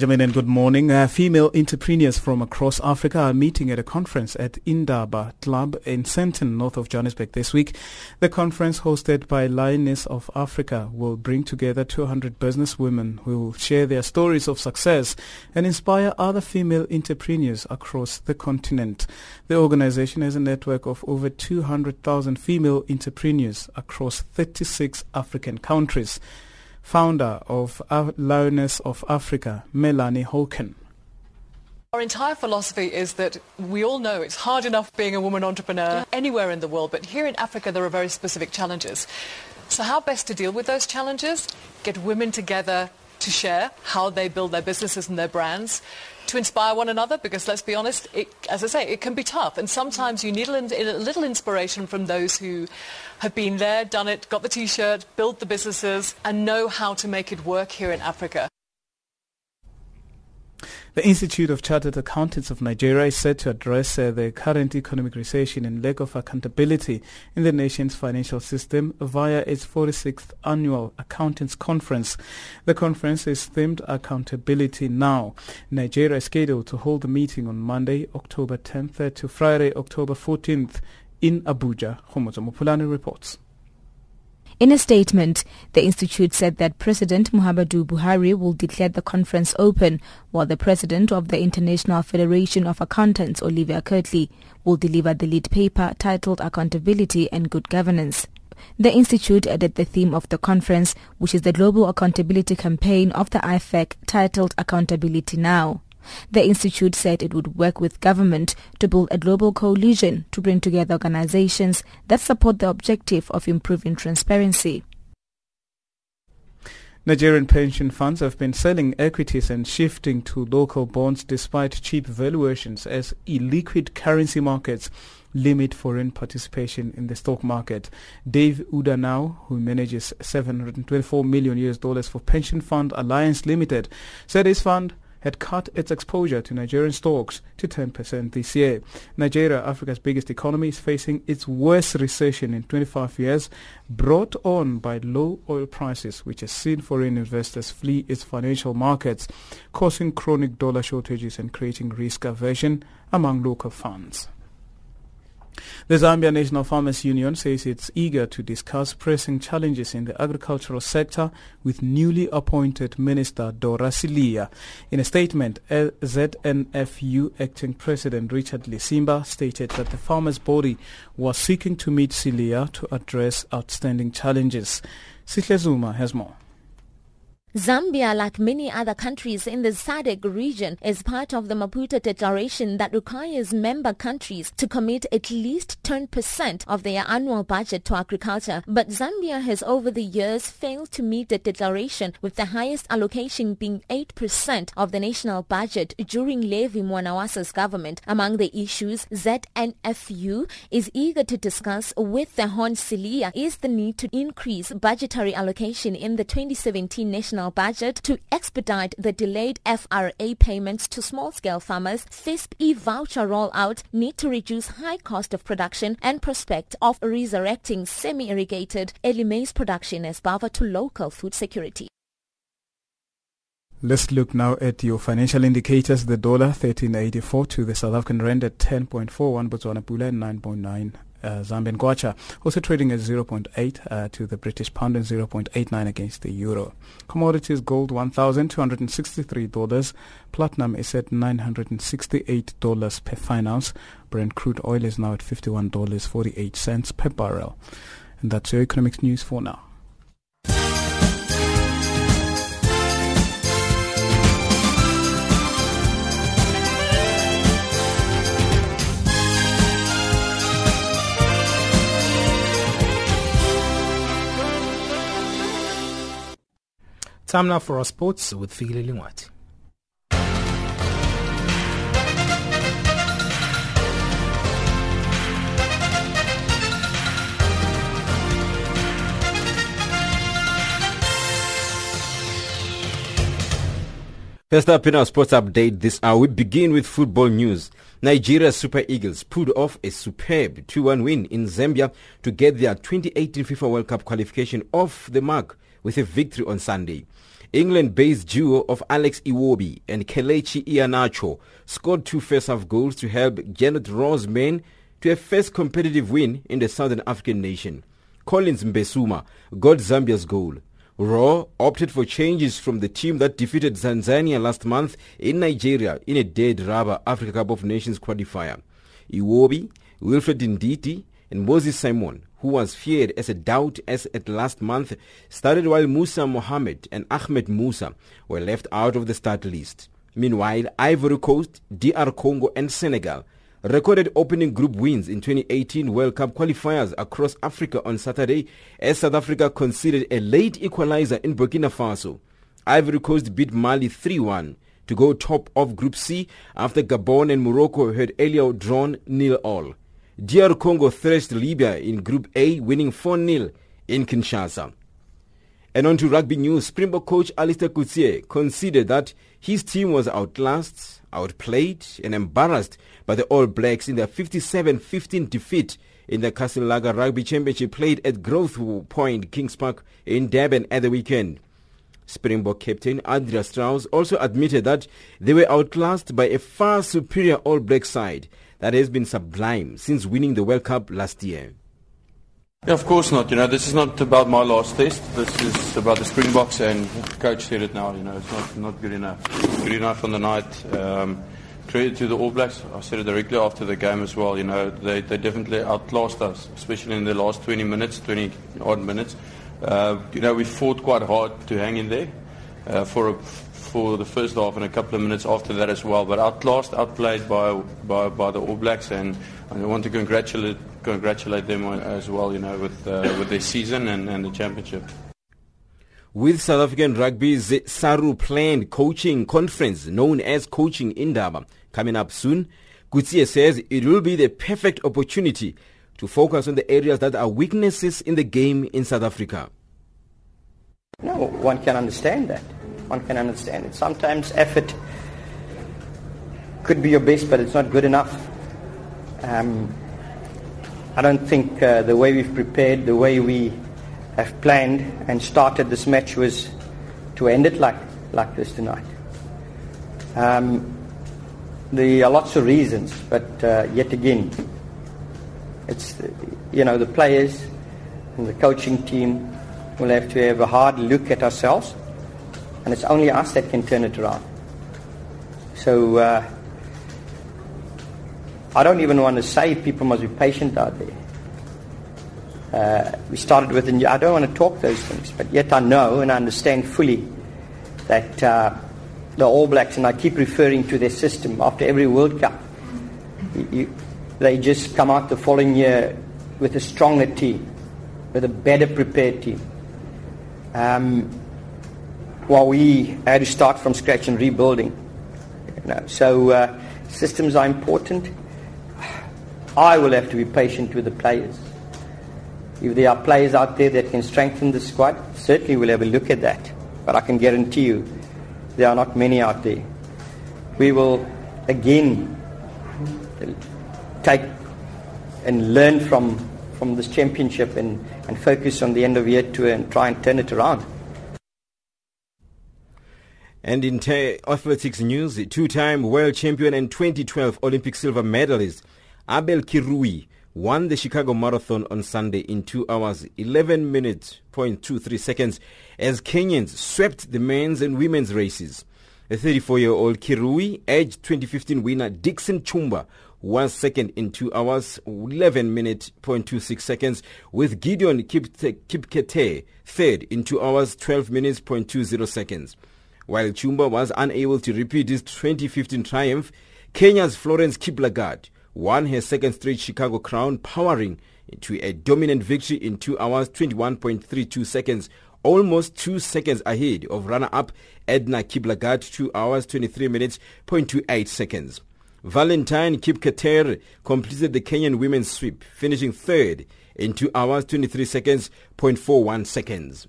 Benjamin and good morning. Uh, female entrepreneurs from across Africa are meeting at a conference at Indaba Club in Sandton, north of Johannesburg this week. The conference hosted by Lioness of Africa will bring together 200 businesswomen who will share their stories of success and inspire other female entrepreneurs across the continent. The organization has a network of over 200,000 female entrepreneurs across 36 African countries founder of Lioness of Africa, Melanie Hawken. Our entire philosophy is that we all know it's hard enough being a woman entrepreneur anywhere in the world, but here in Africa there are very specific challenges. So how best to deal with those challenges? Get women together to share how they build their businesses and their brands, to inspire one another because let's be honest, it, as I say, it can be tough. And sometimes you need a, a little inspiration from those who have been there, done it, got the T-shirt, built the businesses and know how to make it work here in Africa. The Institute of Chartered Accountants of Nigeria is set to address uh, the current economic recession and lack of accountability in the nation's financial system via its 46th annual Accountants Conference. The conference is themed Accountability Now. Nigeria is scheduled to hold the meeting on Monday, October 10th to Friday, October 14th in Abuja. Homozo reports. In a statement, the institute said that President Muhammadu Buhari will declare the conference open, while the president of the International Federation of Accountants, Olivia Kirtley, will deliver the lead paper titled Accountability and Good Governance. The institute added the theme of the conference, which is the global accountability campaign of the IFAC titled Accountability Now. The institute said it would work with government to build a global coalition to bring together organizations that support the objective of improving transparency. Nigerian pension funds have been selling equities and shifting to local bonds despite cheap valuations as illiquid currency markets limit foreign participation in the stock market. Dave Uduanu, who manages 724 million US dollars for Pension Fund Alliance Limited, said his fund had cut its exposure to Nigerian stocks to 10% this year. Nigeria, Africa's biggest economy, is facing its worst recession in 25 years, brought on by low oil prices, which has seen foreign investors flee its financial markets, causing chronic dollar shortages and creating risk aversion among local funds. The Zambia National Farmers Union says it's eager to discuss pressing challenges in the agricultural sector with newly appointed Minister Dora Siliya. In a statement, ZNFU acting President Richard Lisimba stated that the farmers' body was seeking to meet Siliya to address outstanding challenges. Sihle Zuma has more. Zambia, like many other countries in the SADC region, is part of the Maputo Declaration that requires member countries to commit at least 10% of their annual budget to agriculture. But Zambia has over the years failed to meet the declaration with the highest allocation being 8% of the national budget during Levi Mwanawasa's government. Among the issues ZNFU is eager to discuss with the Hon Siliya is the need to increase budgetary allocation in the 2017 national national budget to expedite the delayed FRA payments to small-scale farmers, FISP e-voucher rollout need to reduce high cost of production and prospect of resurrecting semi-irrigated early maize production as buffer to local food security. Let's look now at your financial indicators. The dollar 1384 to the South African rand at 10.41, Botswana Pula at 9.9. Uh, Zambian Kwacha also trading at 0.8 uh, to the British pound and 0.89 against the euro. Commodities gold $1,263. Platinum is at $968 per fine ounce. Brent crude oil is now at $51.48 per barrel. And that's your economics news for now. Time now for our sports with Figile Lingwati. First up in our sports update this hour, we begin with football news. Nigeria's Super Eagles pulled off a superb 2-1 win in Zambia to get their 2018 FIFA World Cup qualification off the mark with a victory on Sunday. England-based duo of Alex Iwobi and Kelechi Iheanacho scored two first-half goals to help Gernot Rohr's men to a first competitive win in the Southern African nation. Collins Mbesuma got Zambia's goal. Rohr opted for changes from the team that defeated Tanzania last month in Nigeria in a dead rubber Africa Cup of Nations qualifier. Iwobi, Wilfred Ndidi, and Moses Simon, who was feared as a doubt as at last month, started while Musa Mohammed and Ahmed Musa were left out of the start list. Meanwhile, Ivory Coast, DR Congo and Senegal recorded opening group wins in 2018 World Cup qualifiers across Africa on Saturday as South Africa conceded a late equalizer in Burkina Faso. Ivory Coast beat Mali 3-1 to go top of Group C after Gabon and Morocco had earlier drawn nil-all. DR Congo thrashed Libya in Group A, winning 4-0 in Kinshasa. And on to rugby news, Springbok coach Allister Coetzee considered that his team was outclassed, outplayed and embarrassed by the All Blacks in their 57-15 defeat in the Castle Lager Rugby Championship played at Growth Point Kings Park in Durban at the weekend. Springbok captain Adriaan Strauss also admitted that they were outclassed by a far superior All Black side that has been sublime since winning the World Cup last year. Yeah, of course not. You know, this is not about my last test. This is about the Springboks, and coach said it now. You know, it's not not good enough. Good enough on the night. Um, credit to the All Blacks. I said it directly after the game as well. You know, they they definitely outclassed us, especially in the last 20 minutes, 20 odd minutes. Uh, you know, we fought quite hard to hang in there uh, for a, for the first half and a couple of minutes after that as well. But outclassed, outplayed by by, by the All Blacks, and I want to congratulate congratulate them as well. You know, with uh, with their season and, and the championship. With South African Rugby's SARU planned coaching conference known as Coaching Indaba coming up soon, Coetzee says it will be the perfect opportunity to focus on the areas that are weaknesses in the game in South Africa. No, one can understand that. One can understand it. Sometimes effort could be your best, but it's not good enough. Um, I don't think uh, the way we've prepared, the way we have planned and started this match was to end it like, like this tonight. Um, there are lots of reasons, but uh, yet again, it's you know the players and the coaching team will have to have a hard look at ourselves, and it's only us that can turn it around. So uh, I don't even want to say people must be patient out there. Uh, we started with, and I don't want to talk those things, but yet I know and I understand fully that uh, the All Blacks, and I keep referring to their system after every World Cup, you, you, they just come out the following year with a stronger team, with a better prepared team. Um, while we had to start from scratch and rebuilding. You know, so uh, systems are important. I will have to be patient with the players. If there are players out there that can strengthen the squad, certainly we'll have a look at that. But I can guarantee you, there are not many out there. We will again take and learn from, from this championship and, and focus on the end of year two and try and turn it around. And in athletics news, the two-time world champion and 2012 Olympic silver medalist Abel Kirui won the Chicago Marathon on Sunday in 2 hours 11 minutes 0.23 seconds as Kenyans swept the men's and women's races. The 34-year-old Kirui edged 2015 winner Dixon Chumba one second in 2 hours 11 minutes 0.26 seconds with Gideon Kipketer third in 2 hours 12 minutes 0.20 seconds. While Chumba was unable to repeat his 2015 triumph, Kenya's Florence Kiplagat won her second straight Chicago crown, powering to a dominant victory in 2 hours 21.32 seconds, almost 2 seconds ahead of runner-up Edna Kiplagat 2 hours 23 minutes 0.28 seconds. Valentine Kipketer completed the Kenyan women's sweep, finishing third in 2 hours 23 seconds 0.41 seconds.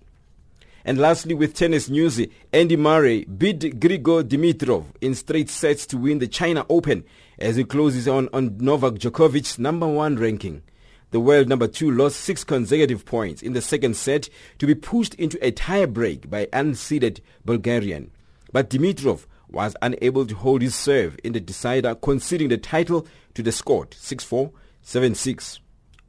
And lastly, with tennis news, Andy Murray beat Grigor Dimitrov in straight sets to win the China Open as he closes on, on Novak Djokovic's number one ranking. The world number two lost six consecutive points in the second set to be pushed into a tie break by unseeded Bulgarian. But Dimitrov was unable to hold his serve in the decider, conceding the title to the Scot 6-4, 7-6.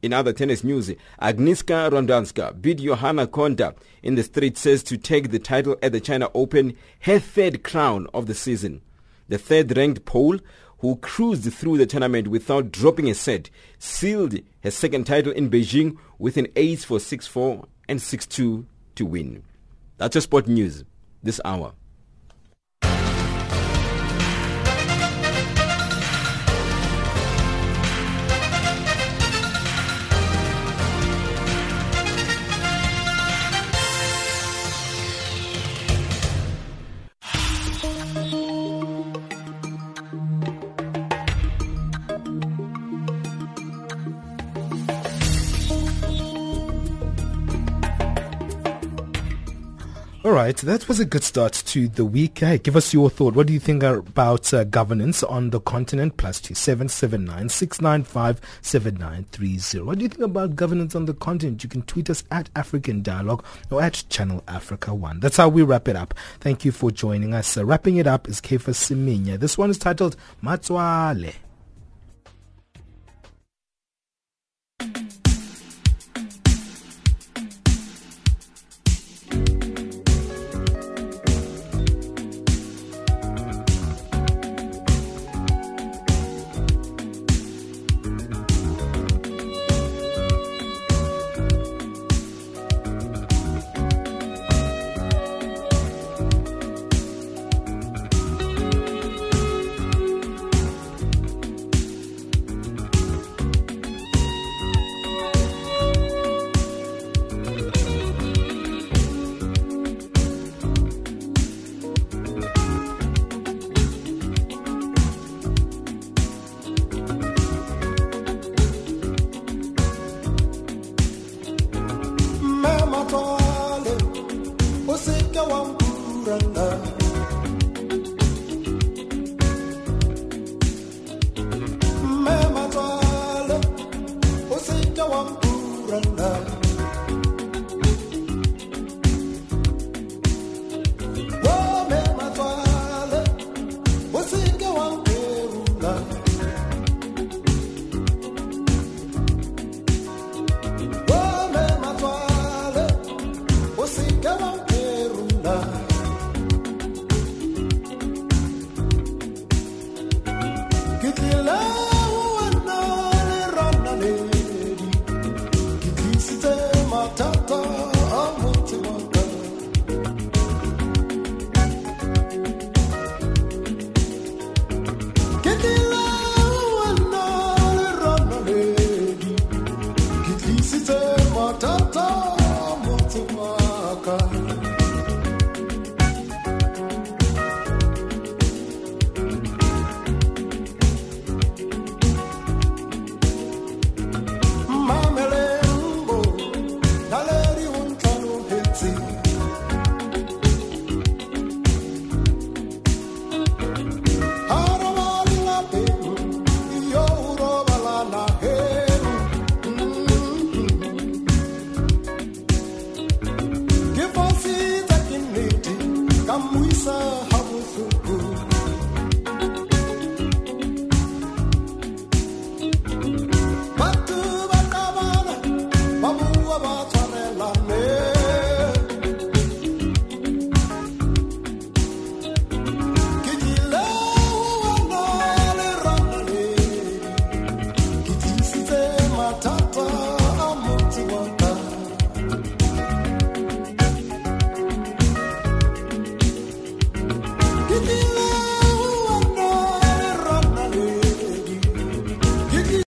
In other tennis news, Agnieszka Radwanska beat Johanna Konta in the straight sets to take the title at the China Open, her third crown of the season. The third-ranked Pole, who cruised through the tournament without dropping a set, sealed her second title in Beijing with an ace for 6-4 and 6-2 to win. That's your sport news this hour. Right, that was a good start to the week. Hey, give us your thought. What do you think about uh, governance on the continent? Plus two seven seven nine six nine five seven nine three zero. What do you think about governance on the continent? You can tweet us at African Dialogue or at Channel Africa One. That's how we wrap it up. Thank you for joining us. Uh, wrapping it up is Kefa Siminya. This one is titled Matswale.